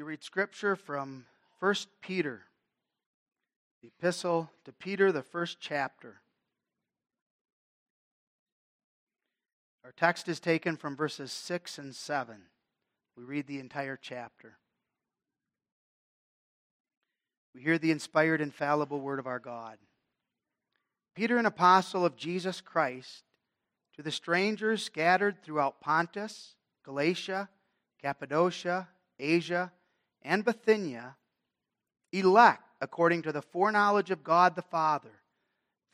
We read scripture from 1 Peter, the epistle to Peter, the first chapter. Our text is taken from verses 6 and 7. We read the entire chapter. We hear the inspired, infallible word of our God. Peter, an apostle of Jesus Christ, to the strangers scattered throughout Pontus, Galatia, Cappadocia, Asia, and Bithynia, elect according to the foreknowledge of God the Father,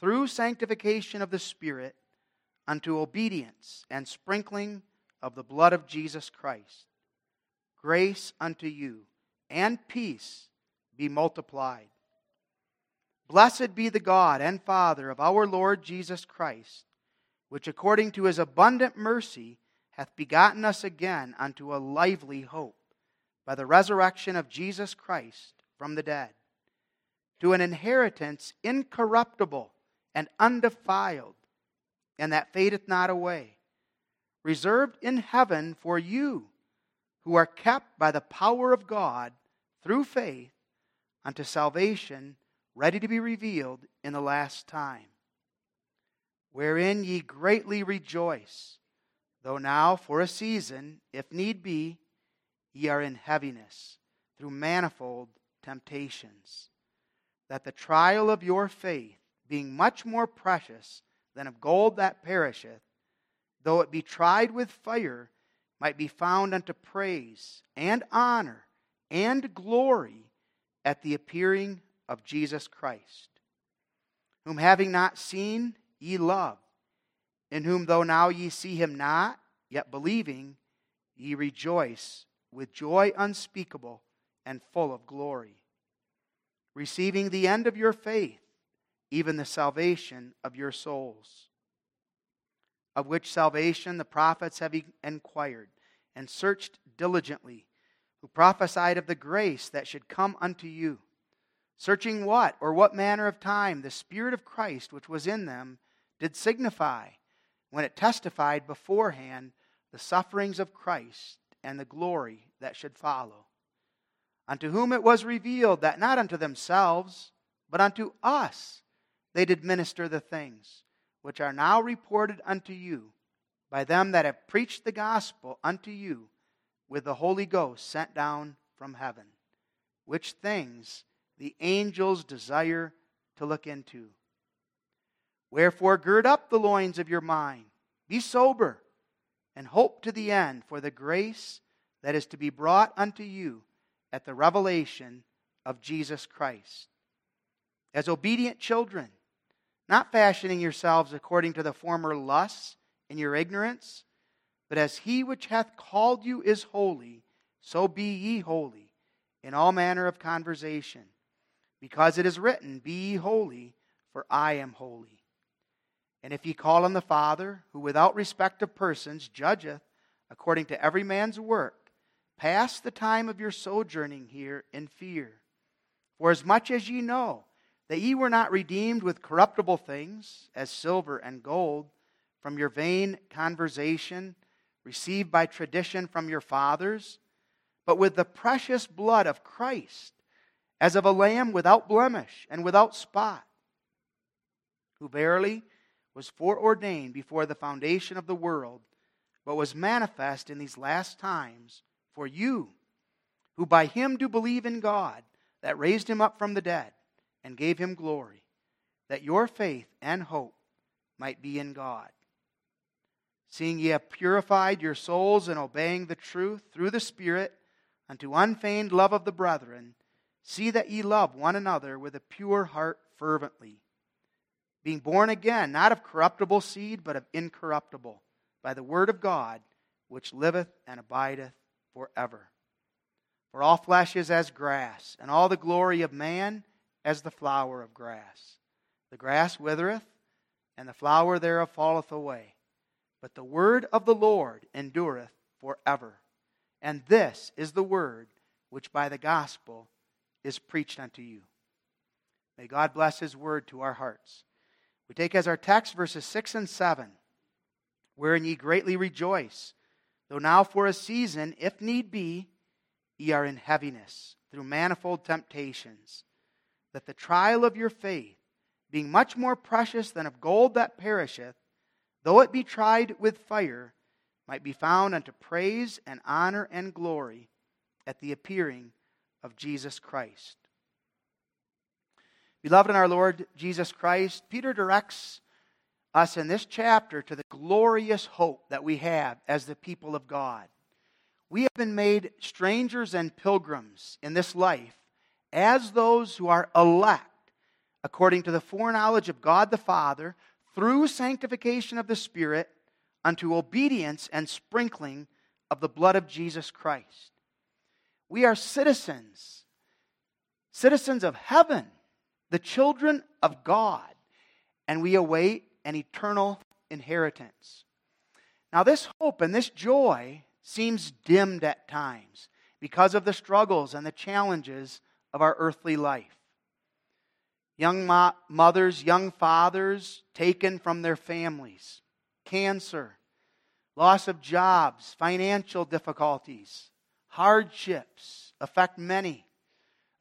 through sanctification of the Spirit, unto obedience and sprinkling of the blood of Jesus Christ. Grace unto you and peace be multiplied. Blessed be the God and Father of our Lord Jesus Christ, which according to his abundant mercy hath begotten us again unto a lively hope by the resurrection of Jesus Christ from the dead, to an inheritance incorruptible and undefiled, and that fadeth not away, reserved in heaven for you, who are kept by the power of God through faith unto salvation, ready to be revealed in the last time, wherein ye greatly rejoice, though now for a season, if need be, ye are in heaviness through manifold temptations, that the trial of your faith, being much more precious than of gold that perisheth, though it be tried with fire, might be found unto praise and honor and glory at the appearing of Jesus Christ, whom having not seen, ye love, in whom though now ye see him not, yet believing, ye rejoice with joy unspeakable and full of glory, receiving the end of your faith, even the salvation of your souls, of which salvation the prophets have inquired and searched diligently who prophesied of the grace that should come unto you, searching what or what manner of time the Spirit of Christ which was in them did signify when it testified beforehand the sufferings of Christ and the glory that should follow. Unto whom it was revealed that not unto themselves, but unto us they did minister the things which are now reported unto you by them that have preached the gospel unto you with the Holy Ghost sent down from heaven, which things the angels desire to look into. Wherefore, gird up the loins of your mind, be sober, and hope to the end for the grace that is to be brought unto you at the revelation of Jesus Christ. As obedient children, not fashioning yourselves according to the former lusts in your ignorance, but as he which hath called you is holy, so be ye holy in all manner of conversation. Because it is written, Be ye holy, for I am holy. And if ye call on the Father, who without respect of persons judgeth according to every man's work, pass the time of your sojourning here in fear. For as much as ye know that ye were not redeemed with corruptible things, as silver and gold, from your vain conversation, received by tradition from your fathers, but with the precious blood of Christ, as of a lamb without blemish and without spot, who verily was foreordained before the foundation of the world, but was manifest in these last times for you, who by him do believe in God, that raised him up from the dead and gave him glory, that your faith and hope might be in God. Seeing ye have purified your souls in obeying the truth through the Spirit unto unfeigned love of the brethren, see that ye love one another with a pure heart fervently, being born again, not of corruptible seed, but of incorruptible, by the word of God, which liveth and abideth forever. For all flesh is as grass, and all the glory of man as the flower of grass. The grass withereth, and the flower thereof falleth away but the word of the Lord endureth forever. And this is the word which by the gospel is preached unto you. May God bless his word to our hearts. We take as our text verses 6 and 7, wherein ye greatly rejoice, though now for a season, if need be, ye are in heaviness through manifold temptations, that the trial of your faith, being much more precious than of gold that perisheth, though it be tried with fire, might be found unto praise and honor and glory at the appearing of Jesus Christ. Beloved in our Lord Jesus Christ, Peter directs us in this chapter to the glorious hope that we have as the people of God. We have been made strangers and pilgrims in this life as those who are elect according to the foreknowledge of God the Father through sanctification of the Spirit unto obedience and sprinkling of the blood of Jesus Christ. We are citizens, citizens of heaven, the children of God, and we await an eternal inheritance. Now, this hope and this joy seems dimmed at times because of the struggles and the challenges of our earthly life. Young mo- mothers, young fathers taken from their families, cancer, loss of jobs, financial difficulties, hardships affect many,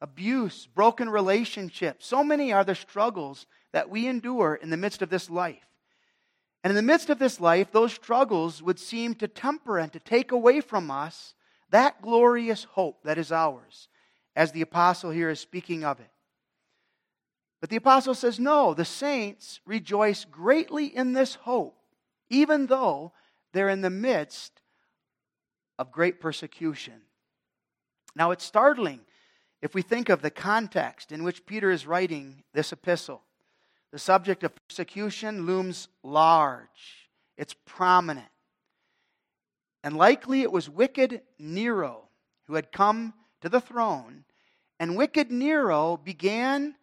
abuse, broken relationships. So many are the struggles that we endure in the midst of this life. And in the midst of this life, those struggles would seem to temper and to take away from us that glorious hope that is ours, as the apostle here is speaking of it. But the apostle says, no, the saints rejoice greatly in this hope, even though they're in the midst of great persecution. Now, it's startling if we think of the context in which Peter is writing this epistle. The subject of persecution looms large, it's prominent. And likely it was wicked Nero who had come to the throne, and wicked Nero began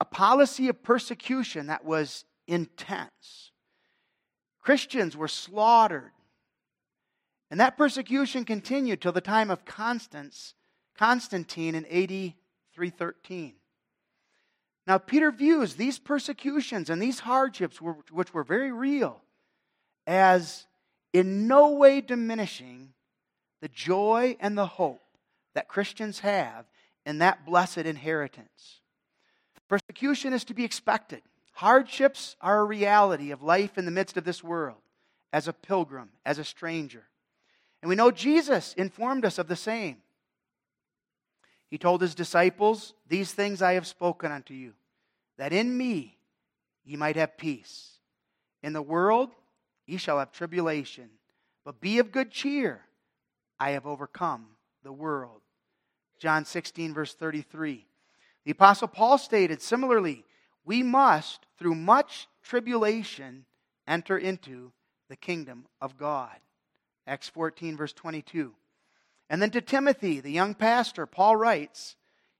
a policy of persecution that was intense. Christians were slaughtered. And that persecution continued till the time of Constance, Constantine in AD 313. Now, Peter views these persecutions and these hardships, which were very real, as in no way diminishing the joy and the hope that Christians have in that blessed inheritance. Persecution is to be expected. Hardships are a reality of life in the midst of this world, as a pilgrim, as a stranger. And we know Jesus informed us of the same. He told his disciples, These things I have spoken unto you, that in me ye might have peace. In the world ye shall have tribulation, but be of good cheer. I have overcome the world. John 16, verse 33. The Apostle Paul stated similarly, we must, through much tribulation, enter into the kingdom of God. Acts 14, verse 22. And then to Timothy, the young pastor, Paul writes,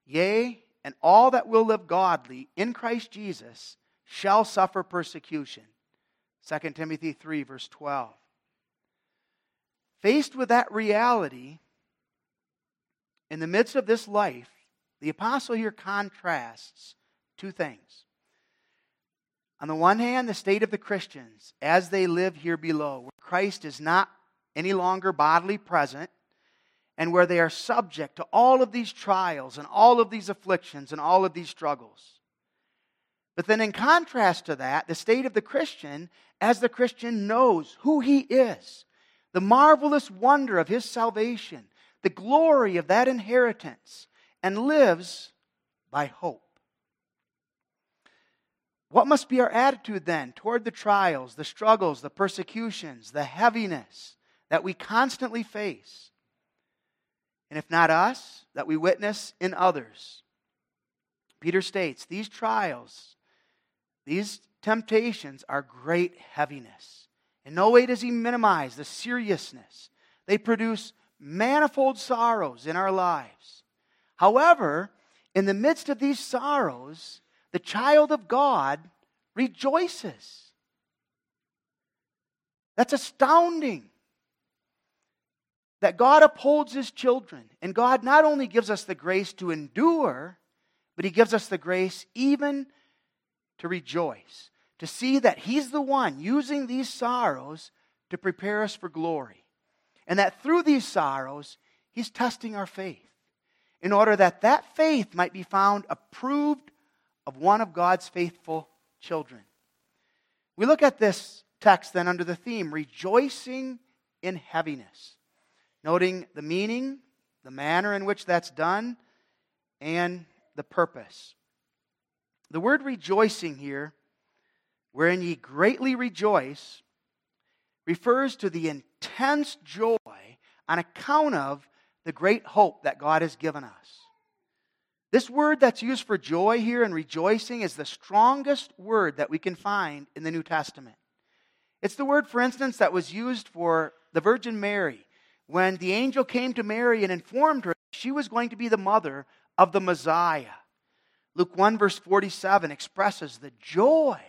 Yea, and all that will live godly in Christ Jesus shall suffer persecution. 2 Timothy 3, verse 12. Faced with that reality, in the midst of this life, the apostle here contrasts two things. On the one hand, the state of the Christians as they live here below, where Christ is not any longer bodily present, and where they are subject to all of these trials and all of these afflictions and all of these struggles. But then, in contrast to that, the state of the Christian, as the Christian knows who he is, the marvelous wonder of his salvation, the glory of that inheritance, and lives by hope. What must be our attitude then toward the trials, the struggles, the persecutions, the heaviness that we constantly face? And if not us, that we witness in others. Peter states these trials, these temptations are great heaviness. In no way does he minimize the seriousness. They produce manifold sorrows in our lives. However, in the midst of these sorrows, the child of God rejoices. That's astounding that God upholds his children. And God not only gives us the grace to endure, but he gives us the grace even to rejoice, to see that he's the one using these sorrows to prepare us for glory. And that through these sorrows, He's testing our faith in order that that faith might be found approved of one of God's faithful children. We look at this text then under the theme rejoicing in heaviness, noting the meaning, the manner in which that's done, and the purpose. The word rejoicing here, wherein ye greatly rejoice, refers to the intense joy on account of the great hope that God has given us. This word that's used for joy here and rejoicing is the strongest word that we can find in the New Testament. It's the word, for instance, that was used for the Virgin Mary when the angel came to Mary and informed her she was going to be the mother of the Messiah. Luke 1, verse 47 expresses the joy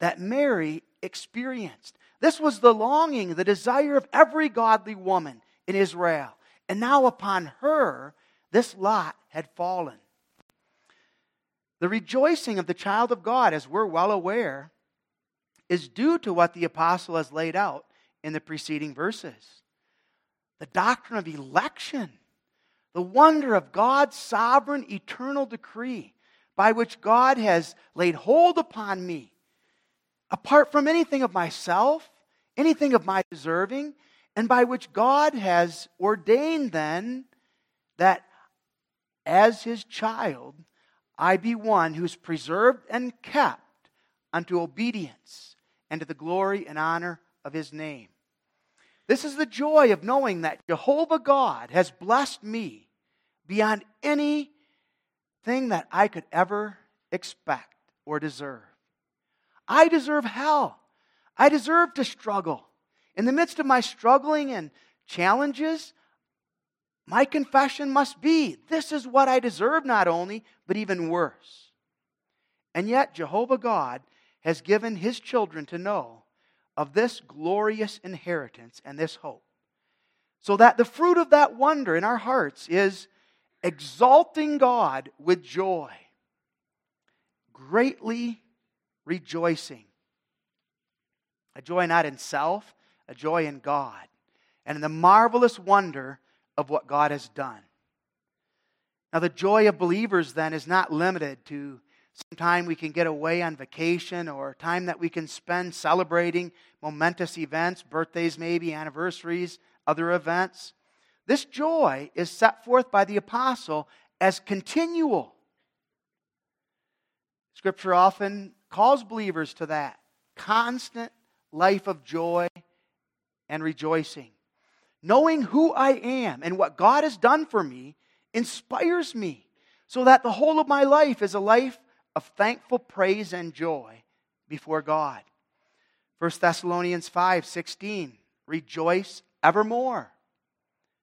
that Mary experienced. This was the longing, the desire of every godly woman in Israel. And now upon her, this lot had fallen. The rejoicing of the child of God, as we're well aware, is due to what the apostle has laid out in the preceding verses the doctrine of election, the wonder of God's sovereign eternal decree by which God has laid hold upon me, apart from anything of myself, anything of my deserving, and by which God has ordained then that as his child, I be one who is preserved and kept unto obedience and to the glory and honor of his name. This is the joy of knowing that Jehovah God has blessed me beyond anything that I could ever expect or deserve. I deserve hell. I deserve to struggle. In the midst of my struggling and challenges, my confession must be this is what I deserve, not only, but even worse. And yet, Jehovah God has given his children to know of this glorious inheritance and this hope. So that the fruit of that wonder in our hearts is exalting God with joy, greatly rejoicing. A joy not in self, a joy in God, and in the marvelous wonder of what God has done. Now, the joy of believers then is not limited to some time we can get away on vacation or time that we can spend celebrating momentous events, birthdays, maybe, anniversaries, other events. This joy is set forth by the apostle as continual. Scripture often calls believers to that constant life of joy and rejoicing. Knowing who I am and what God has done for me inspires me so that the whole of my life is a life of thankful praise and joy before God. 1 Thessalonians 5 16, rejoice evermore.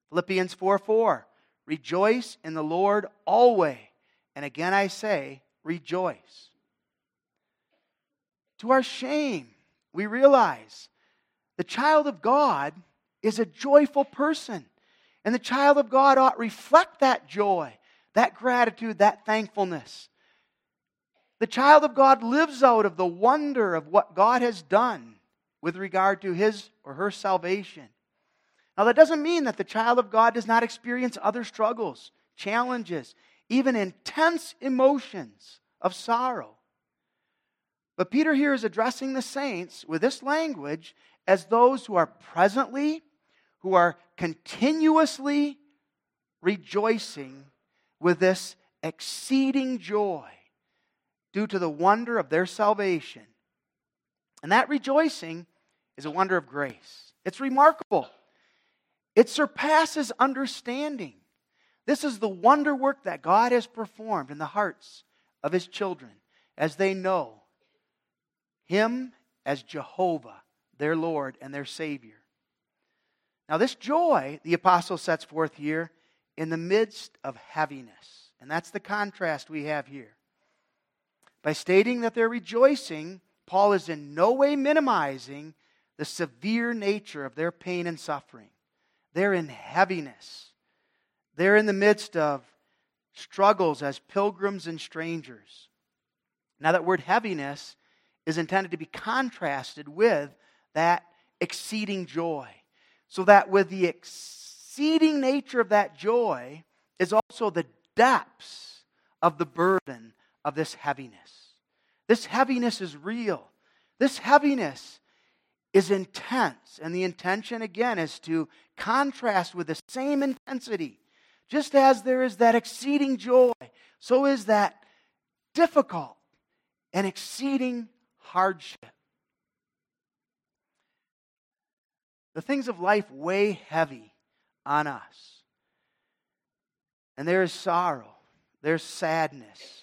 Philippians 4 4, rejoice in the Lord always. And again I say, rejoice. To our shame, we realize the child of God is a joyful person. And the child of God ought reflect that joy, that gratitude, that thankfulness. The child of God lives out of the wonder of what God has done with regard to his or her salvation. Now, that doesn't mean that the child of God does not experience other struggles, challenges, even intense emotions of sorrow. But Peter here is addressing the saints with this language as those who are presently, who are continuously rejoicing with this exceeding joy due to the wonder of their salvation. And that rejoicing is a wonder of grace. It's remarkable. It surpasses understanding. This is the wonder work that God has performed in the hearts of his children as they know him as Jehovah, their Lord and their Savior. Now, this joy, the apostle sets forth here in the midst of heaviness. And that's the contrast we have here. By stating that they're rejoicing, Paul is in no way minimizing the severe nature of their pain and suffering. They're in heaviness, they're in the midst of struggles as pilgrims and strangers. Now, that word heaviness is intended to be contrasted with that exceeding joy. So that with the exceeding nature of that joy is also the depths of the burden of this heaviness. This heaviness is real. This heaviness is intense. And the intention, again, is to contrast with the same intensity. Just as there is that exceeding joy, so is that difficult and exceeding hardship. The things of life weigh heavy on us. And there is sorrow, there's sadness.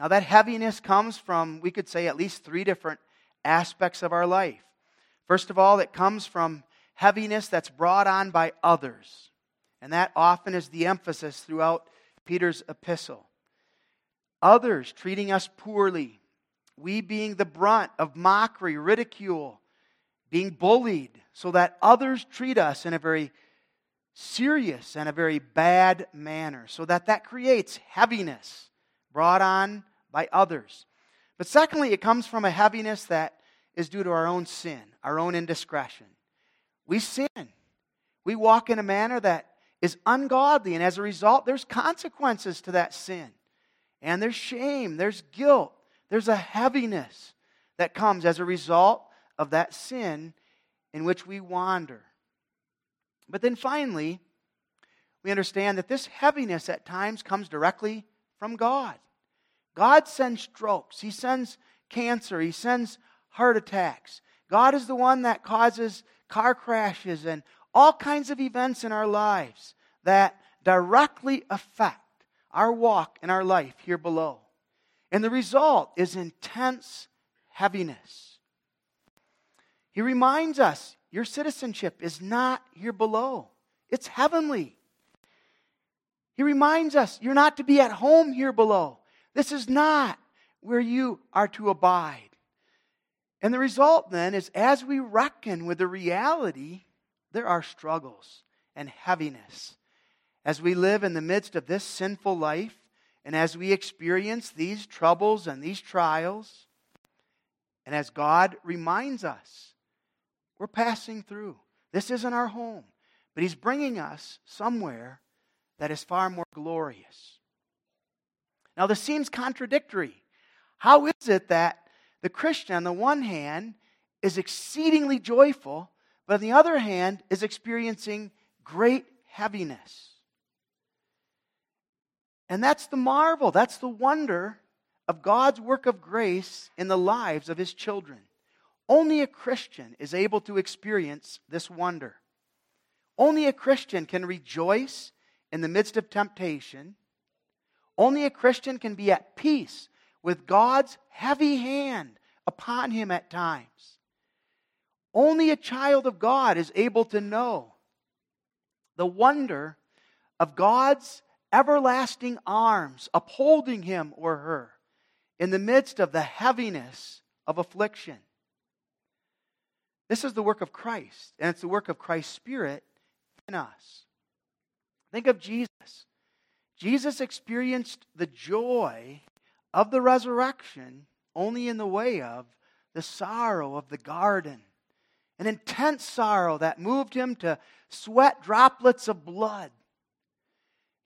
Now, that heaviness comes from, we could say, at least three different aspects of our life. First of all, it comes from heaviness that's brought on by others. And that often is the emphasis throughout Peter's epistle. Others treating us poorly, we being the brunt of mockery, ridicule, being bullied, so that others treat us in a very serious and a very bad manner, so that that creates heaviness brought on by others. But secondly, it comes from a heaviness that is due to our own sin, our own indiscretion. We sin. We walk in a manner that is ungodly, and as a result, there's consequences to that sin. And there's shame, there's guilt, there's a heaviness that comes as a result of that sin in which we wander. But then finally, we understand that this heaviness at times comes directly from God. God sends strokes, He sends cancer, He sends heart attacks. God is the one that causes car crashes and all kinds of events in our lives that directly affect our walk and our life here below. And the result is intense heaviness. He reminds us your citizenship is not here below, it's heavenly. He reminds us you're not to be at home here below. This is not where you are to abide. And the result then is as we reckon with the reality, there are struggles and heaviness. As we live in the midst of this sinful life, and as we experience these troubles and these trials, and as God reminds us, we're passing through. This isn't our home, but He's bringing us somewhere that is far more glorious. Now, this seems contradictory. How is it that the Christian, on the one hand, is exceedingly joyful, but on the other hand, is experiencing great heaviness? And that's the marvel, that's the wonder of God's work of grace in the lives of His children. Only a Christian is able to experience this wonder. Only a Christian can rejoice in the midst of temptation. Only a Christian can be at peace with God's heavy hand upon him at times. Only a child of God is able to know the wonder of God's everlasting arms upholding him or her in the midst of the heaviness of affliction. This is the work of Christ, and it's the work of Christ's Spirit in us. Think of Jesus. Jesus experienced the joy of the resurrection only in the way of the sorrow of the garden, an intense sorrow that moved him to sweat droplets of blood.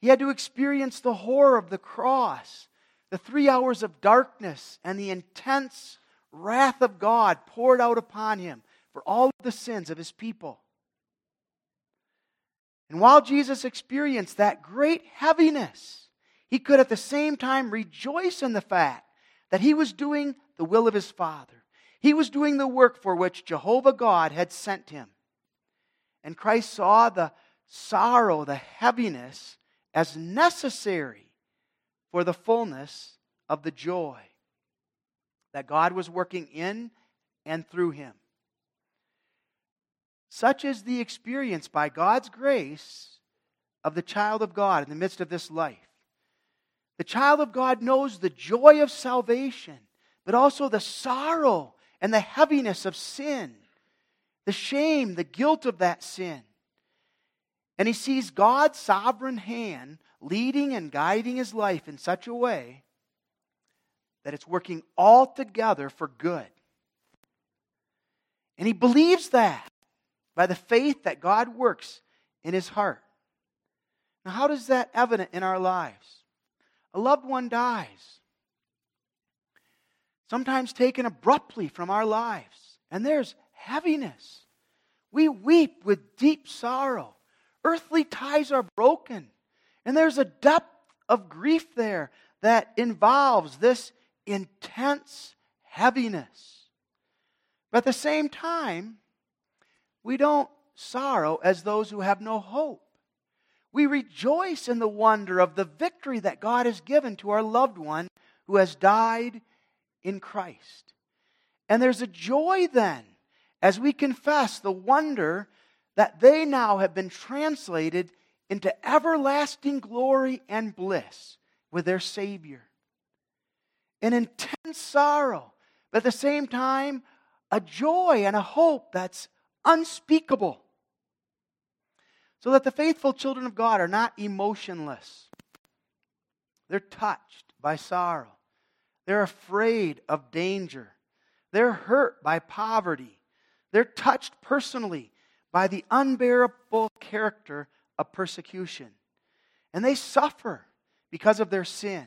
He had to experience the horror of the cross, the three hours of darkness, and the intense wrath of God poured out upon him for all the sins of his people. And while Jesus experienced that great heaviness, he could at the same time rejoice in the fact that he was doing the will of his Father. He was doing the work for which Jehovah God had sent him. And Christ saw the sorrow, the heaviness, as necessary for the fullness of the joy that God was working in and through him. Such is the experience by God's grace of the child of God in the midst of this life. The child of God knows the joy of salvation, but also the sorrow and the heaviness of sin, the shame, the guilt of that sin. And he sees God's sovereign hand leading and guiding his life in such a way that it's working all together for good. And he believes that by the faith that God works in his heart. Now, how does that evident in our lives? A loved one dies, sometimes taken abruptly from our lives, and there's heaviness. We weep with deep sorrow. Earthly ties are broken, and there's a depth of grief there that involves this intense heaviness. But at the same time, we don't sorrow as those who have no hope. We rejoice in the wonder of the victory that God has given to our loved one who has died in Christ. And there's a joy then as we confess the wonder that they now have been translated into everlasting glory and bliss with their Savior. An intense sorrow, but at the same time, a joy and a hope that's unspeakable. So that the faithful children of God are not emotionless. They're touched by sorrow. They're afraid of danger. They're hurt by poverty. They're touched personally by the unbearable character of persecution. And they suffer because of their sin.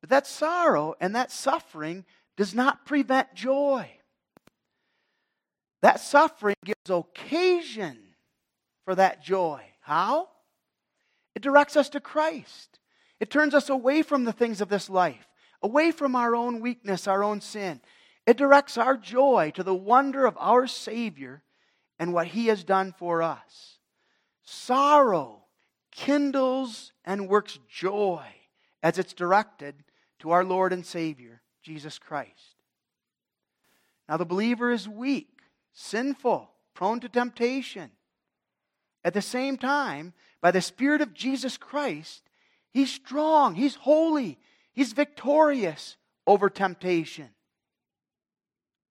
But that sorrow and that suffering does not prevent joy. That suffering gives occasion for that joy. How? It directs us to Christ. It turns us away from the things of this life, away from our own weakness, our own sin. It directs our joy to the wonder of our Savior and what He has done for us. Sorrow kindles and works joy as it's directed to our Lord and Savior, Jesus Christ. Now, the believer is weak, sinful, prone to temptation. At the same time, by the Spirit of Jesus Christ, he's strong, he's holy, he's victorious over temptation.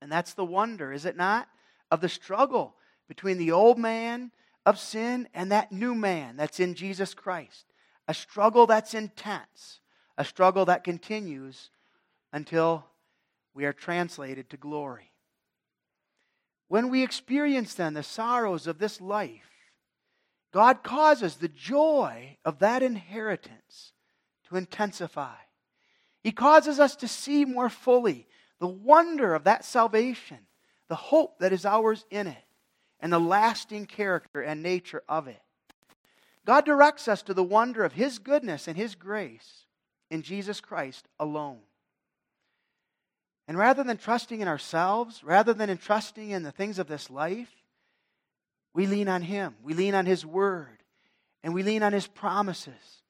And that's the wonder, is it not? Of the struggle between the old man of sin and that new man that's in Jesus Christ. A struggle that's intense, a struggle that continues until we are translated to glory. When we experience then the sorrows of this life, God causes the joy of that inheritance to intensify. He causes us to see more fully the wonder of that salvation, the hope that is ours in it, and the lasting character and nature of it. God directs us to the wonder of His goodness and His grace in Jesus Christ alone. And rather than trusting in ourselves, rather than trusting in the things of this life, we lean on Him. We lean on His Word. And we lean on His promises.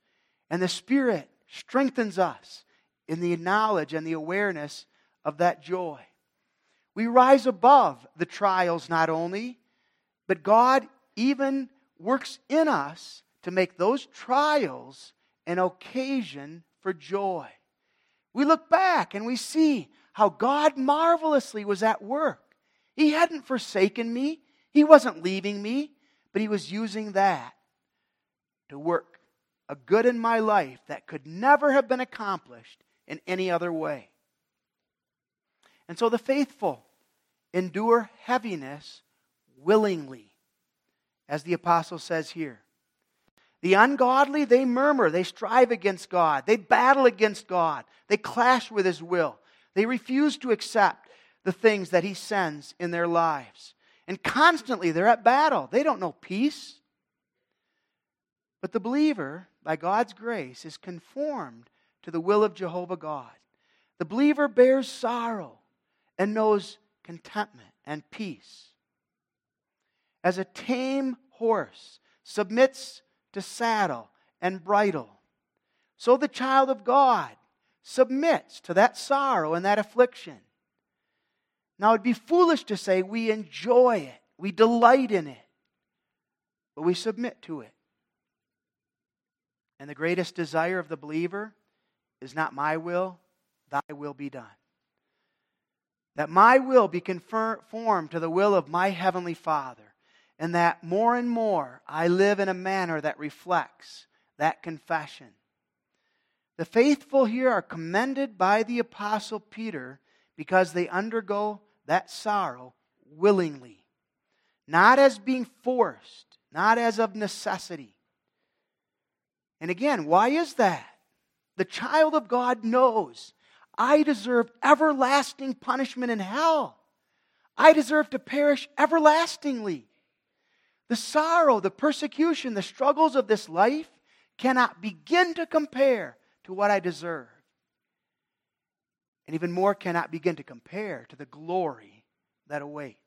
And the Spirit strengthens us in the knowledge and the awareness of that joy. We rise above the trials not only, but God even works in us to make those trials an occasion for joy. We look back and we see how God marvelously was at work. He hadn't forsaken me, he wasn't leaving me, but He was using that to work a good in my life that could never have been accomplished in any other way. And so the faithful endure heaviness willingly, as the apostle says here. The ungodly, they murmur, they strive against God, they battle against God, they clash with His will, they refuse to accept the things that He sends in their lives. And constantly they're at battle. They don't know peace. But the believer, by God's grace, is conformed to the will of Jehovah God. The believer bears sorrow and knows contentment and peace. As a tame horse submits to saddle and bridle, so the child of God submits to that sorrow and that affliction. Now, it'd be foolish to say we enjoy it, we delight in it, but we submit to it. And the greatest desire of the believer is not my will, thy will be done. That my will be conformed to the will of my heavenly Father, and that more and more I live in a manner that reflects that confession. The faithful here are commended by the Apostle Peter because they undergo that sorrow willingly, not as being forced, not as of necessity. And again, why is that? The child of God knows I deserve everlasting punishment in hell. I deserve to perish everlastingly. The sorrow, the persecution, the struggles of this life cannot begin to compare to what I deserve. And even more cannot begin to compare to the glory that awaits.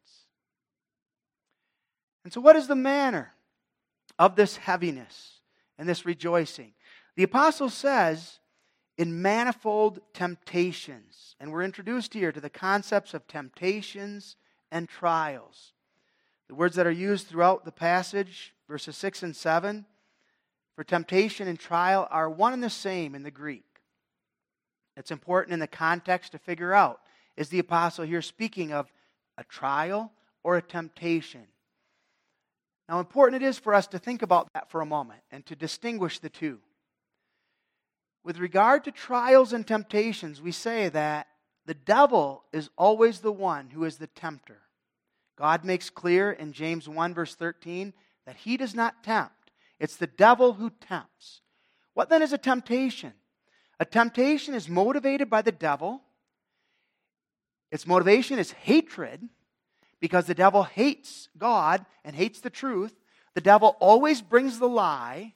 And so, what is the manner of this heaviness and this rejoicing? The apostle says, in manifold temptations. And we're introduced here to the concepts of temptations and trials. The words that are used throughout the passage, verses 6 and 7, for temptation and trial are one and the same in the Greek. It's important in the context to figure out is the apostle here speaking of a trial or a temptation? Now, important it is for us to think about that for a moment and to distinguish the two. With regard to trials and temptations, we say that the devil is always the one who is the tempter. God makes clear in James 1, verse 13, that he does not tempt. It's the devil who tempts. What then is a temptation? A temptation is motivated by the devil. Its motivation is hatred because the devil hates God and hates the truth. The devil always brings the lie.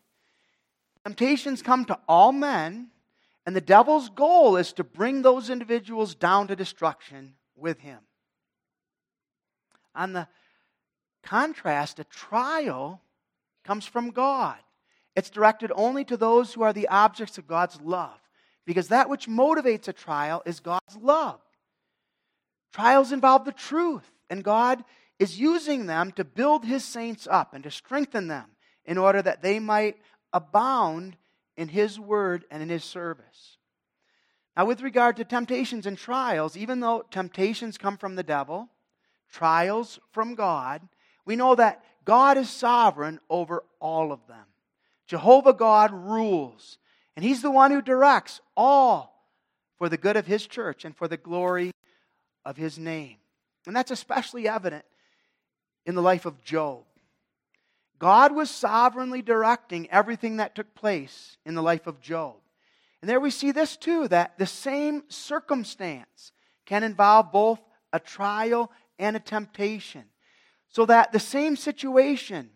Temptations come to all men, and the devil's goal is to bring those individuals down to destruction with him. On the contrast, a trial comes from God. It's directed only to those who are the objects of God's love, because that which motivates a trial is God's love. Trials involve the truth, and God is using them to build his saints up and to strengthen them in order that they might abound in his word and in his service. Now, with regard to temptations and trials, even though temptations come from the devil, trials from God, we know that God is sovereign over all of them. Jehovah God rules, and He's the one who directs all for the good of His church and for the glory of His name. And that's especially evident in the life of Job. God was sovereignly directing everything that took place in the life of Job. And there we see this too that the same circumstance can involve both a trial and a temptation. So that the same situation,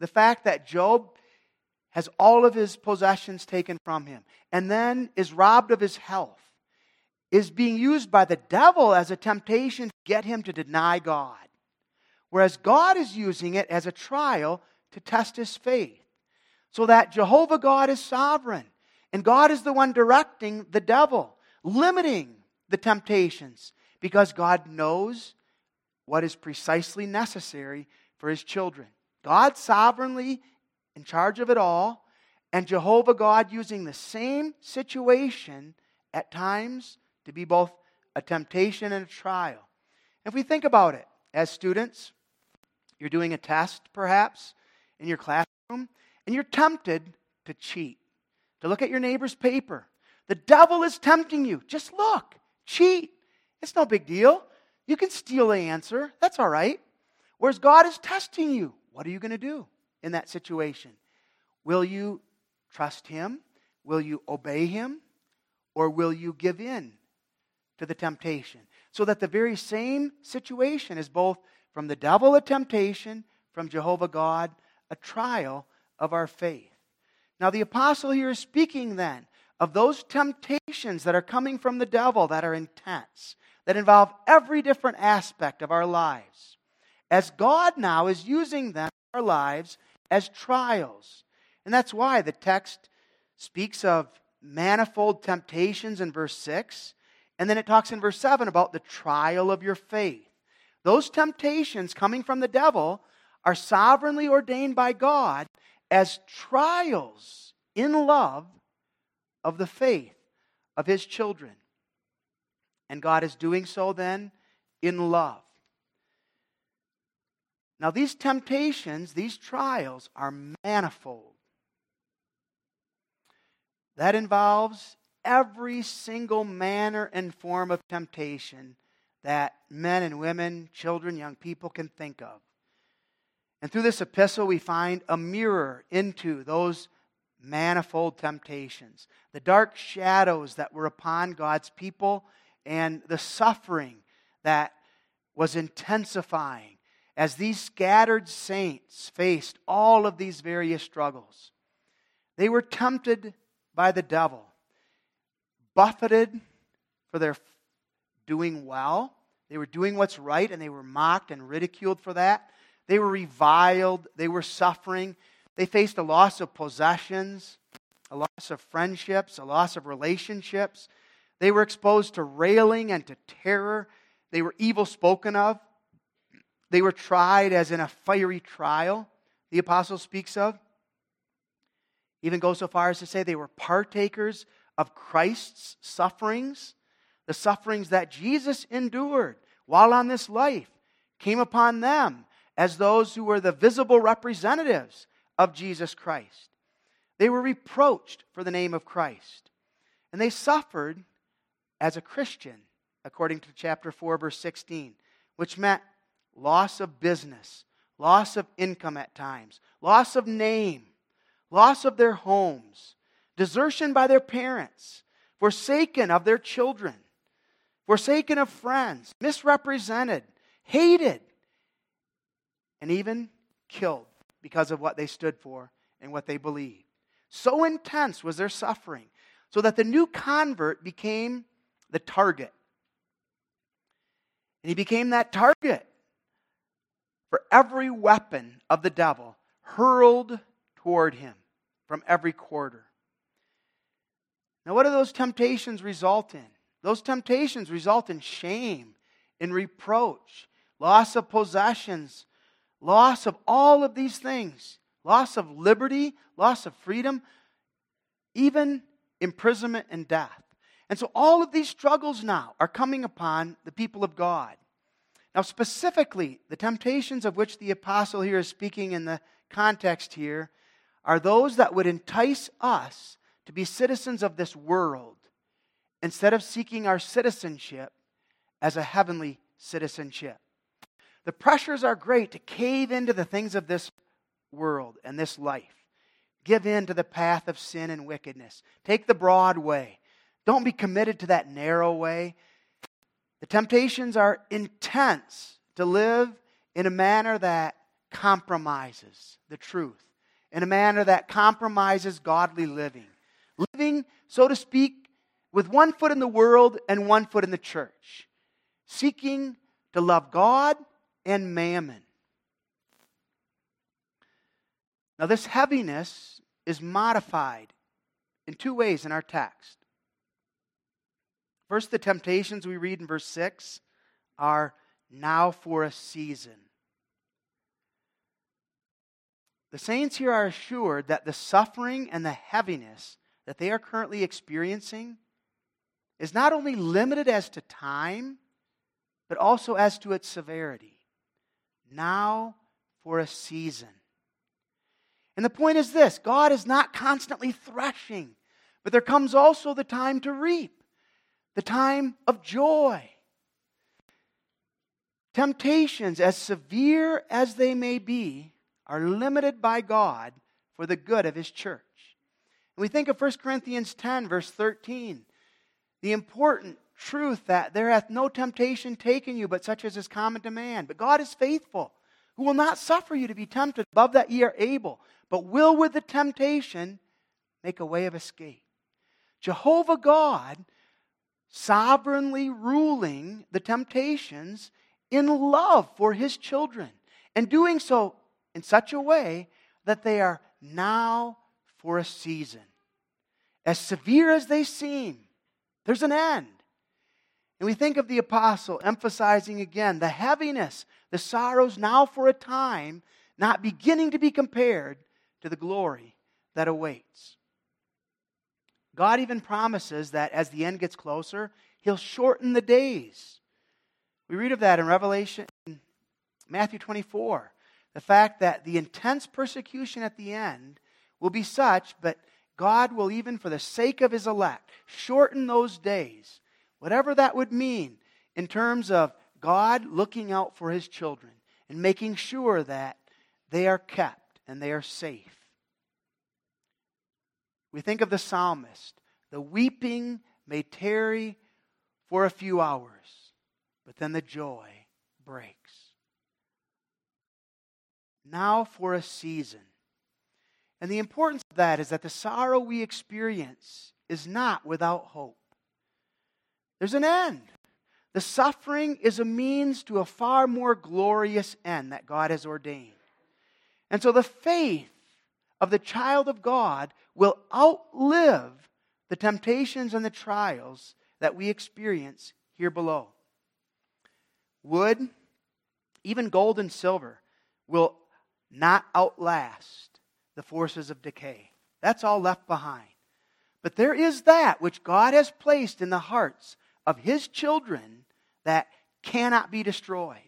the fact that Job has all of his possessions taken from him and then is robbed of his health, is being used by the devil as a temptation to get him to deny God. Whereas God is using it as a trial to test his faith. So that Jehovah God is sovereign. And God is the one directing the devil, limiting the temptations, because God knows what is precisely necessary for his children. God sovereignly in charge of it all, and Jehovah God using the same situation at times to be both a temptation and a trial. If we think about it, as students, you're doing a test perhaps in your classroom, and you're tempted to cheat, to look at your neighbor's paper. The devil is tempting you. Just look, cheat. It's no big deal. You can steal the answer. That's all right. Whereas God is testing you. What are you going to do in that situation? Will you trust Him? Will you obey Him? Or will you give in to the temptation? So that the very same situation is both from the devil a temptation, from Jehovah God a trial of our faith. Now, the apostle here is speaking then of those temptations that are coming from the devil that are intense, that involve every different aspect of our lives. As God now is using them in our lives as trials. And that's why the text speaks of manifold temptations in verse 6, and then it talks in verse 7 about the trial of your faith. Those temptations coming from the devil are sovereignly ordained by God as trials in love of the faith of his children. And God is doing so then in love. Now, these temptations, these trials are manifold. That involves every single manner and form of temptation that men and women, children, young people can think of. And through this epistle, we find a mirror into those manifold temptations, the dark shadows that were upon God's people, and the suffering that was intensifying as these scattered saints faced all of these various struggles. They were tempted by the devil, buffeted for their doing well. They were doing what's right, and they were mocked and ridiculed for that. They were reviled. They were suffering. They faced a loss of possessions, a loss of friendships, a loss of relationships. They were exposed to railing and to terror. They were evil spoken of. They were tried as in a fiery trial, the apostle speaks of. Even goes so far as to say they were partakers of Christ's sufferings, the sufferings that Jesus endured while on this life came upon them as those who were the visible representatives of Jesus Christ. They were reproached for the name of Christ. And they suffered as a Christian, according to chapter 4, verse 16, which meant loss of business, loss of income at times, loss of name, loss of their homes, desertion by their parents, forsaken of their children, forsaken of friends, misrepresented, hated, and even killed because of what they stood for and what they believed. So intense was their suffering, so that the new convert became the target. And he became that target for every weapon of the devil hurled toward him from every quarter. Now, what do those temptations result in? Those temptations result in shame, in reproach, loss of possessions, loss of all of these things, loss of liberty, loss of freedom, even imprisonment and death. And so all of these struggles now are coming upon the people of God. Now, specifically, the temptations of which the apostle here is speaking in the context here are those that would entice us to be citizens of this world instead of seeking our citizenship as a heavenly citizenship. The pressures are great to cave into the things of this world and this life. Give in to the path of sin and wickedness. Take the broad way. Don't be committed to that narrow way. The temptations are intense to live in a manner that compromises the truth, in a manner that compromises godly living. Living, so to speak, with one foot in the world and one foot in the church. Seeking to love God and mammon. Now, this heaviness is modified in two ways in our text. First, the temptations we read in verse 6 are now for a season. The saints here are assured that the suffering and the heaviness that they are currently experiencing is not only limited as to time, but also as to its severity now for a season. And the point is this God is not constantly threshing, but there comes also the time to reap, the time of joy. Temptations, as severe as they may be, are limited by God for the good of His church. And we think of 1 Corinthians 10, verse 13, the important truth that there hath no temptation taken you but such as is common to man. But God is faithful, who will not suffer you to be tempted above that ye are able, but will with the temptation make a way of escape. Jehovah God sovereignly ruling the temptations in love for his children, and doing so in such a way that they are now for a season. As severe as they seem, there's an end. And we think of the apostle emphasizing again the heaviness, the sorrows now for a time, not beginning to be compared to the glory that awaits. God even promises that as the end gets closer, he'll shorten the days. We read of that in Revelation, Matthew 24. The fact that the intense persecution at the end will be such, but God will, even for the sake of his elect, shorten those days Whatever that would mean in terms of God looking out for his children and making sure that they are kept and they are safe. We think of the psalmist the weeping may tarry for a few hours, but then the joy breaks. Now for a season. And the importance of that is that the sorrow we experience is not without hope. There's an end. The suffering is a means to a far more glorious end that God has ordained. And so the faith of the child of God will outlive the temptations and the trials that we experience here below. Wood, even gold and silver, will not outlast the forces of decay. That's all left behind. But there is that which God has placed in the hearts of His children that cannot be destroyed.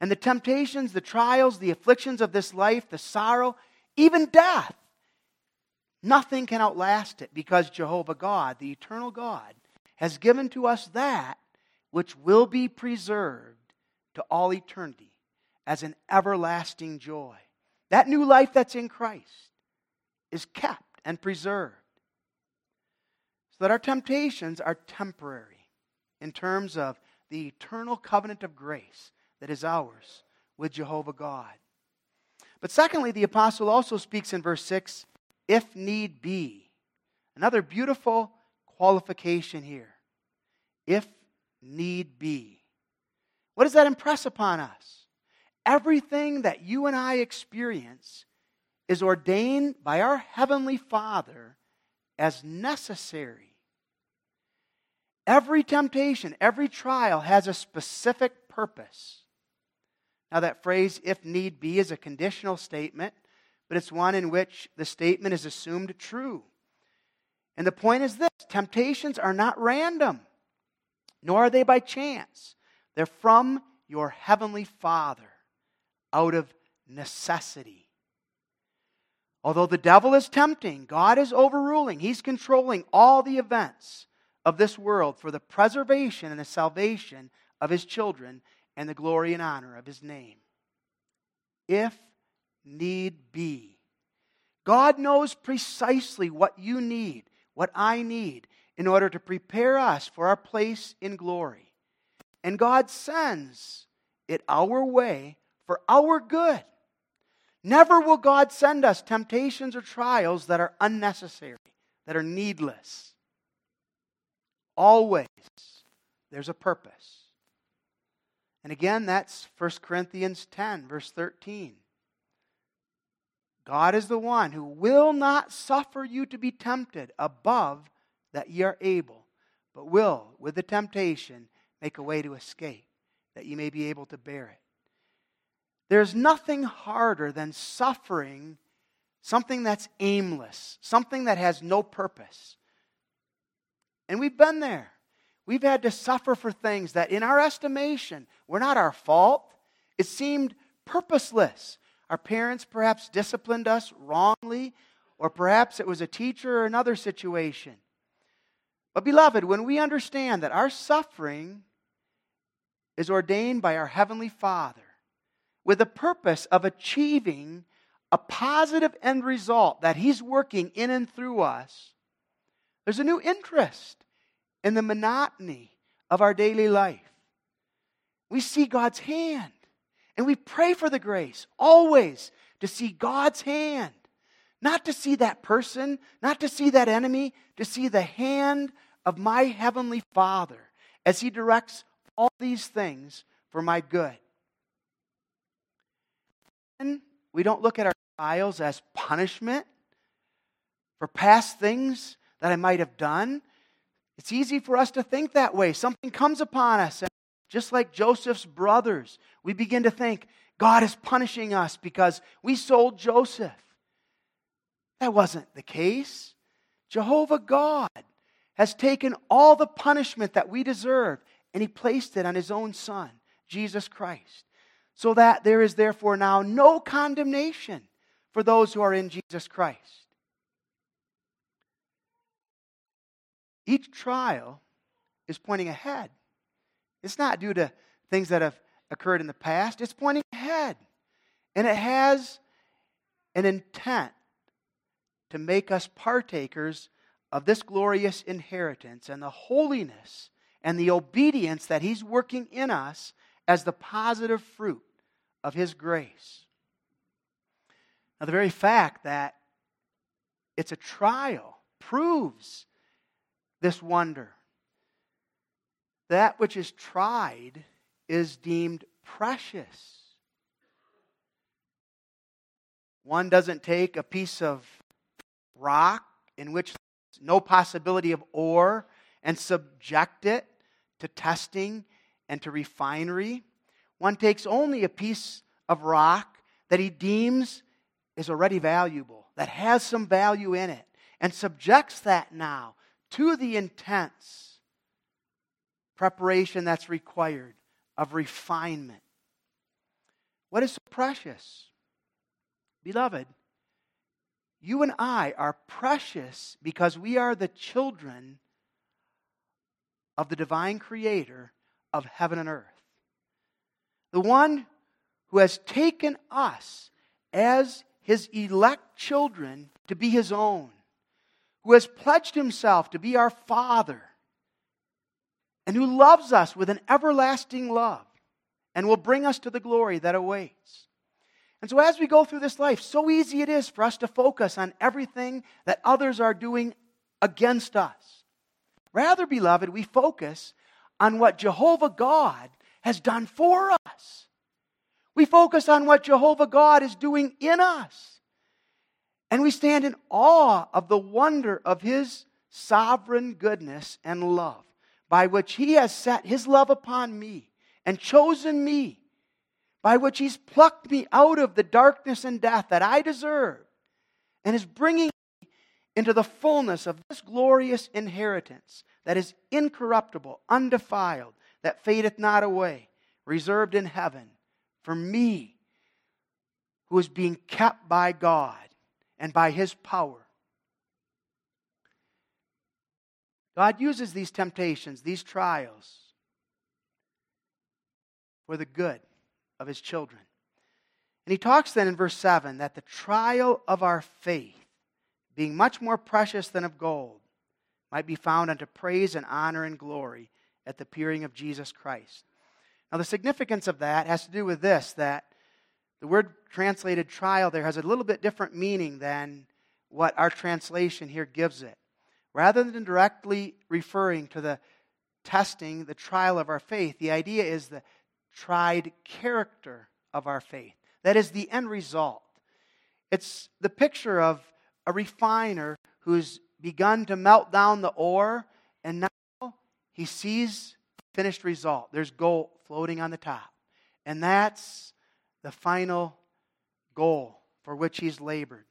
And the temptations, the trials, the afflictions of this life, the sorrow, even death, nothing can outlast it because Jehovah God, the eternal God, has given to us that which will be preserved to all eternity as an everlasting joy. That new life that's in Christ is kept and preserved. So that our temptations are temporary in terms of the eternal covenant of grace that is ours with Jehovah God. But secondly, the apostle also speaks in verse 6 if need be. Another beautiful qualification here. If need be. What does that impress upon us? Everything that you and I experience is ordained by our Heavenly Father as necessary. Every temptation, every trial has a specific purpose. Now, that phrase, if need be, is a conditional statement, but it's one in which the statement is assumed true. And the point is this temptations are not random, nor are they by chance. They're from your heavenly Father out of necessity. Although the devil is tempting, God is overruling, He's controlling all the events of this world for the preservation and the salvation of His children and the glory and honor of His name. If need be. God knows precisely what you need, what I need, in order to prepare us for our place in glory. And God sends it our way for our good. Never will God send us temptations or trials that are unnecessary, that are needless. Always, there's a purpose. And again, that's 1 Corinthians 10, verse 13. God is the one who will not suffer you to be tempted above that ye are able, but will, with the temptation, make a way to escape, that ye may be able to bear it. There's nothing harder than suffering something that's aimless, something that has no purpose. And we've been there. We've had to suffer for things that, in our estimation, were not our fault. It seemed purposeless. Our parents perhaps disciplined us wrongly, or perhaps it was a teacher or another situation. But, beloved, when we understand that our suffering is ordained by our Heavenly Father, with the purpose of achieving a positive end result that He's working in and through us, there's a new interest in the monotony of our daily life. We see God's hand, and we pray for the grace always to see God's hand. Not to see that person, not to see that enemy, to see the hand of my heavenly Father as He directs all these things for my good. And we don't look at our trials as punishment for past things that I might have done. It's easy for us to think that way. Something comes upon us, and just like Joseph's brothers, we begin to think God is punishing us because we sold Joseph. That wasn't the case. Jehovah God has taken all the punishment that we deserve and he placed it on his own son, Jesus Christ so that there is therefore now no condemnation for those who are in Jesus Christ. Each trial is pointing ahead. It's not due to things that have occurred in the past, it's pointing ahead. And it has an intent to make us partakers of this glorious inheritance and the holiness and the obedience that He's working in us as the positive fruit of His grace. Now, the very fact that it's a trial proves this wonder. That which is tried is deemed precious. One doesn't take a piece of rock in which there's no possibility of ore and subject it to testing and to refinery. One takes only a piece of rock that he deems is already valuable, that has some value in it, and subjects that now to the intense preparation that's required of refinement. What is so precious? Beloved, you and I are precious because we are the children of the divine creator of heaven and earth. The one who has taken us as his elect children to be his own, who has pledged himself to be our Father, and who loves us with an everlasting love and will bring us to the glory that awaits. And so, as we go through this life, so easy it is for us to focus on everything that others are doing against us. Rather, beloved, we focus on what Jehovah God has done for us. We focus on what Jehovah God is doing in us. And we stand in awe of the wonder of His sovereign goodness and love, by which He has set His love upon me and chosen me, by which He's plucked me out of the darkness and death that I deserve, and is bringing me into the fullness of this glorious inheritance that is incorruptible, undefiled, that fadeth not away, reserved in heaven for me, who is being kept by God and by His power. God uses these temptations, these trials, for the good of His children. And He talks then in verse 7 that the trial of our faith, being much more precious than of gold, might be found unto praise and honor and glory at the appearing of Jesus Christ. Now, the significance of that has to do with this that the word translated trial there has a little bit different meaning than what our translation here gives it. Rather than directly referring to the testing, the trial of our faith, the idea is the tried character of our faith. That is the end result. It's the picture of a refiner who's begun to melt down the ore, and now he sees finished result. There's gold floating on the top. And that's the final goal for which he's labored.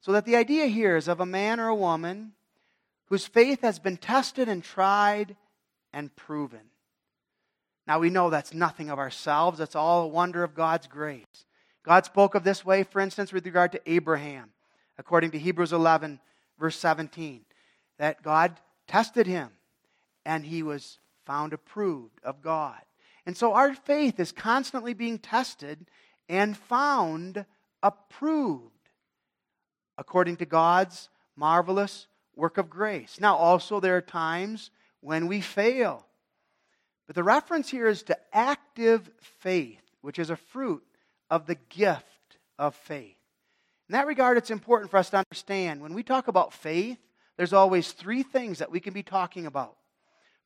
So that the idea here is of a man or a woman whose faith has been tested and tried and proven. Now we know that's nothing of ourselves, that's all a wonder of God's grace. God spoke of this way, for instance, with regard to Abraham, according to Hebrews 11, verse 17, that God tested him and he was found approved of God. And so our faith is constantly being tested and found approved according to God's marvelous work of grace. Now, also, there are times when we fail. But the reference here is to active faith, which is a fruit of the gift of faith. In that regard, it's important for us to understand when we talk about faith, there's always three things that we can be talking about.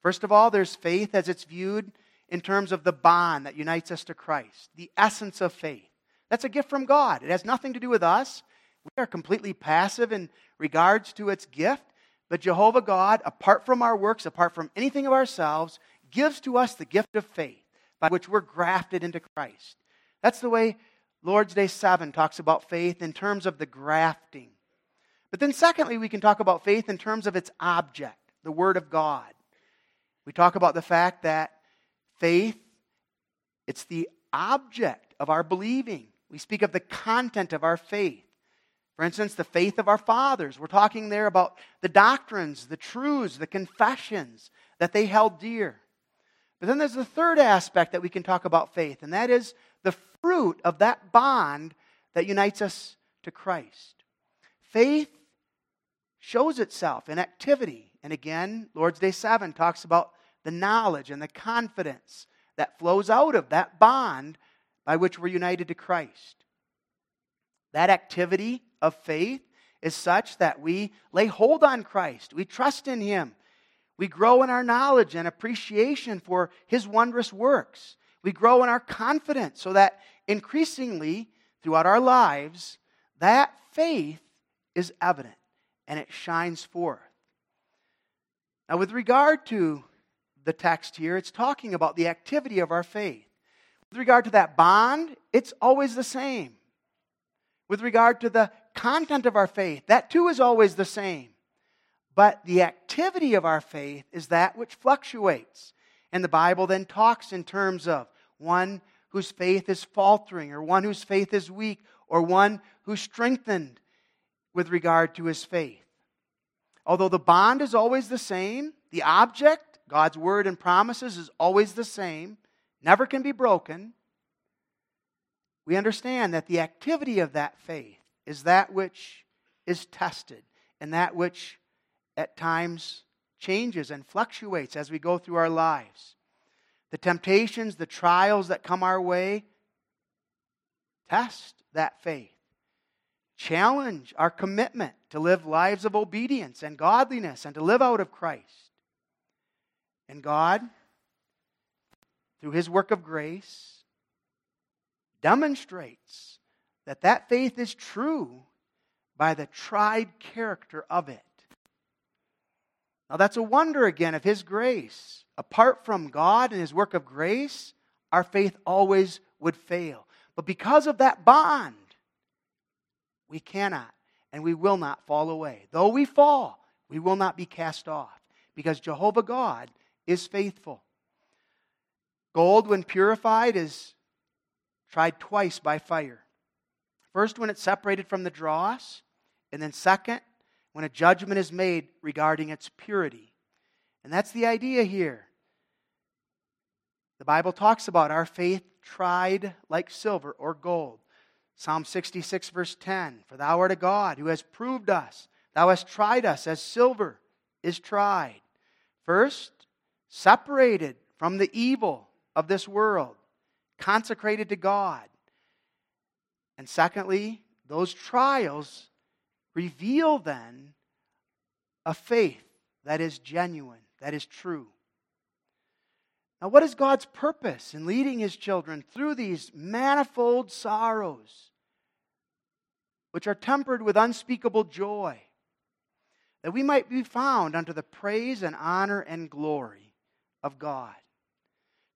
First of all, there's faith as it's viewed in terms of the bond that unites us to Christ, the essence of faith. That's a gift from God. It has nothing to do with us. We are completely passive in regards to its gift. But Jehovah God, apart from our works, apart from anything of ourselves, gives to us the gift of faith by which we're grafted into Christ. That's the way Lord's Day 7 talks about faith in terms of the grafting. But then, secondly, we can talk about faith in terms of its object, the Word of God. We talk about the fact that Faith, it's the object of our believing. We speak of the content of our faith. For instance, the faith of our fathers. We're talking there about the doctrines, the truths, the confessions that they held dear. But then there's the third aspect that we can talk about faith, and that is the fruit of that bond that unites us to Christ. Faith shows itself in activity. And again, Lord's Day 7 talks about the knowledge and the confidence that flows out of that bond by which we're united to Christ. That activity of faith is such that we lay hold on Christ, we trust in Him, we grow in our knowledge and appreciation for His wondrous works. We grow in our confidence so that increasingly throughout our lives, that faith is evident and it shines forth. Now, with regard to the text here, it's talking about the activity of our faith. With regard to that bond, it's always the same. With regard to the content of our faith, that too is always the same. But the activity of our faith is that which fluctuates. And the Bible then talks in terms of one whose faith is faltering, or one whose faith is weak, or one who's strengthened with regard to his faith. Although the bond is always the same, the object, God's word and promises, is always the same, never can be broken, we understand that the activity of that faith is that which is tested and that which at times changes and fluctuates as we go through our lives. The temptations, the trials that come our way, test that faith. Challenge our commitment to live lives of obedience and godliness and to live out of Christ. And God, through His work of grace, demonstrates that that faith is true by the tried character of it. Now, that's a wonder again of His grace. Apart from God and His work of grace, our faith always would fail. But because of that bond, we cannot and we will not fall away. Though we fall, we will not be cast off because Jehovah God is faithful. Gold, when purified, is tried twice by fire. First, when it's separated from the dross, and then second, when a judgment is made regarding its purity. And that's the idea here. The Bible talks about our faith tried like silver or gold. Psalm 66, verse 10 For thou art a God who has proved us, thou hast tried us as silver is tried. First, separated from the evil of this world, consecrated to God. And secondly, those trials reveal then a faith that is genuine, that is true. Now, what is God's purpose in leading his children through these manifold sorrows, which are tempered with unspeakable joy? That we might be found unto the praise and honor and glory of God.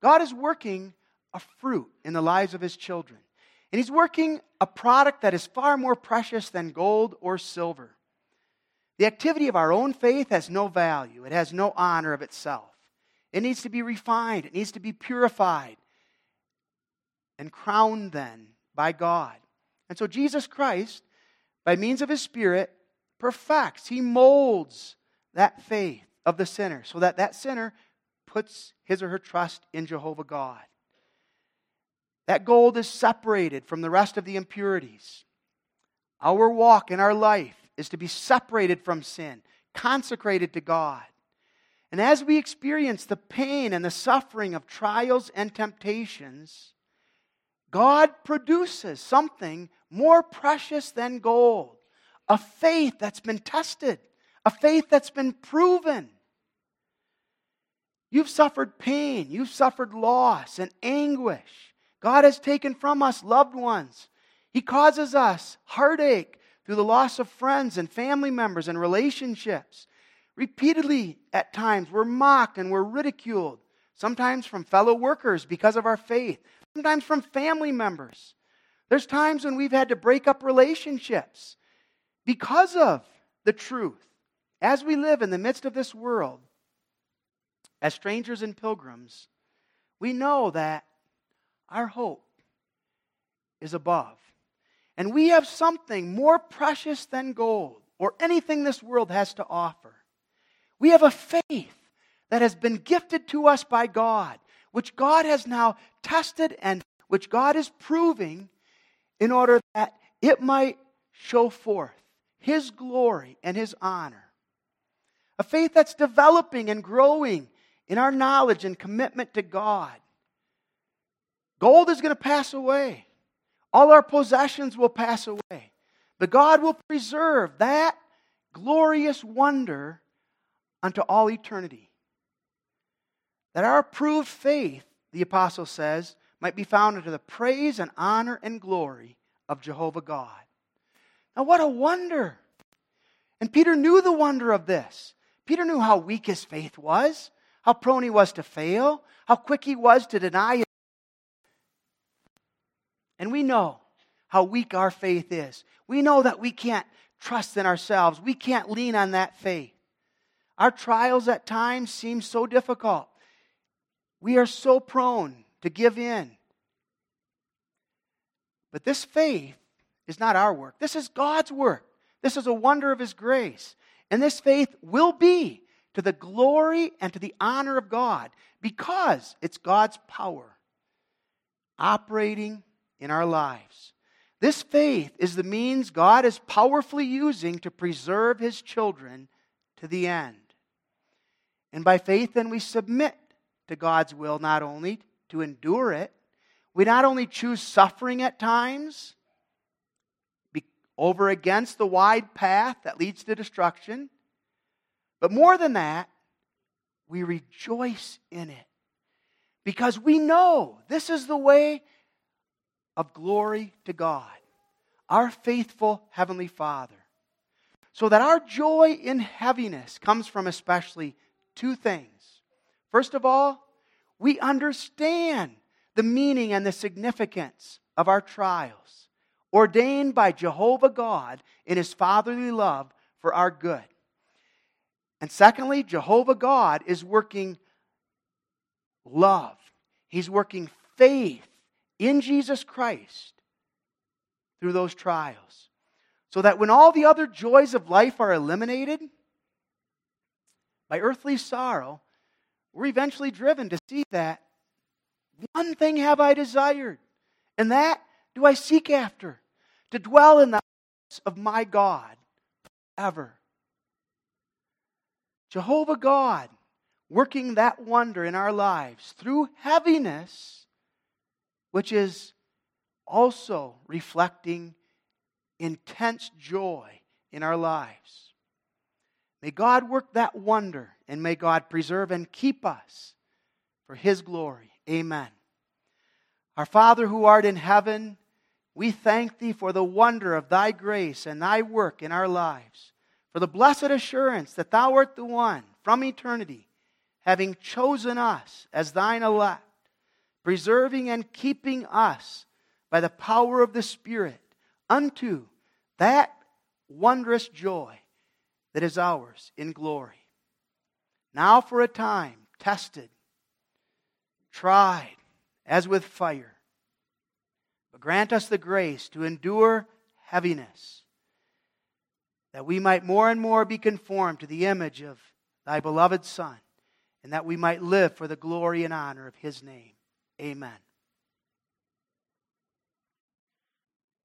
God is working a fruit in the lives of his children. And he's working a product that is far more precious than gold or silver. The activity of our own faith has no value, it has no honor of itself. It needs to be refined, it needs to be purified and crowned then by God. And so Jesus Christ, by means of his Spirit, perfects, he molds that faith of the sinner so that that sinner puts his or her trust in Jehovah God. That gold is separated from the rest of the impurities. Our walk in our life is to be separated from sin, consecrated to God. And as we experience the pain and the suffering of trials and temptations, God produces something more precious than gold a faith that's been tested, a faith that's been proven. You've suffered pain, you've suffered loss and anguish. God has taken from us loved ones. He causes us heartache through the loss of friends and family members and relationships. Repeatedly, at times, we're mocked and we're ridiculed, sometimes from fellow workers because of our faith, sometimes from family members. There's times when we've had to break up relationships because of the truth. As we live in the midst of this world, as strangers and pilgrims, we know that our hope is above. And we have something more precious than gold or anything this world has to offer. We have a faith that has been gifted to us by God, which God has now tested and which God is proving in order that it might show forth His glory and His honor. A faith that's developing and growing in our knowledge and commitment to God. Gold is going to pass away. All our possessions will pass away. But God will preserve that glorious wonder unto all eternity. That our approved faith, the apostle says, might be found unto the praise and honor and glory of Jehovah God. Now, what a wonder! And Peter knew the wonder of this. Peter knew how weak his faith was, how prone he was to fail, how quick he was to deny it. And we know how weak our faith is. We know that we can't trust in ourselves, we can't lean on that faith. Our trials at times seem so difficult. We are so prone to give in. But this faith is not our work. This is God's work. This is a wonder of His grace. And this faith will be to the glory and to the honor of God because it's God's power operating in our lives. This faith is the means God is powerfully using to preserve His children to the end. And by faith, then, we submit to God's will not only to endure it, we not only choose suffering at times, over against the wide path that leads to destruction. But more than that, we rejoice in it because we know this is the way of glory to God, our faithful Heavenly Father. So that our joy in heaviness comes from especially two things. First of all, we understand the meaning and the significance of our trials ordained by Jehovah God in his fatherly love for our good. And secondly, Jehovah God is working love, he's working faith in Jesus Christ through those trials. So that when all the other joys of life are eliminated by earthly sorrow, we're eventually driven to see that one thing have I desired, and that do I seek after to dwell in the house of my God ever. Jehovah God, working that wonder in our lives through heaviness, which is also reflecting intense joy in our lives. May God work that wonder and may God preserve and keep us for His glory. Amen. Our Father who art in heaven, we thank thee for the wonder of thy grace and thy work in our lives, for the blessed assurance that thou art the one from eternity, having chosen us as thine elect, preserving and keeping us by the power of the Spirit unto that wondrous joy that is ours in glory. Now, for a time, tested, tried as with fire but grant us the grace to endure heaviness, that we might more and more be conformed to the image of thy beloved Son, and that we might live for the glory and honor of his name. Amen.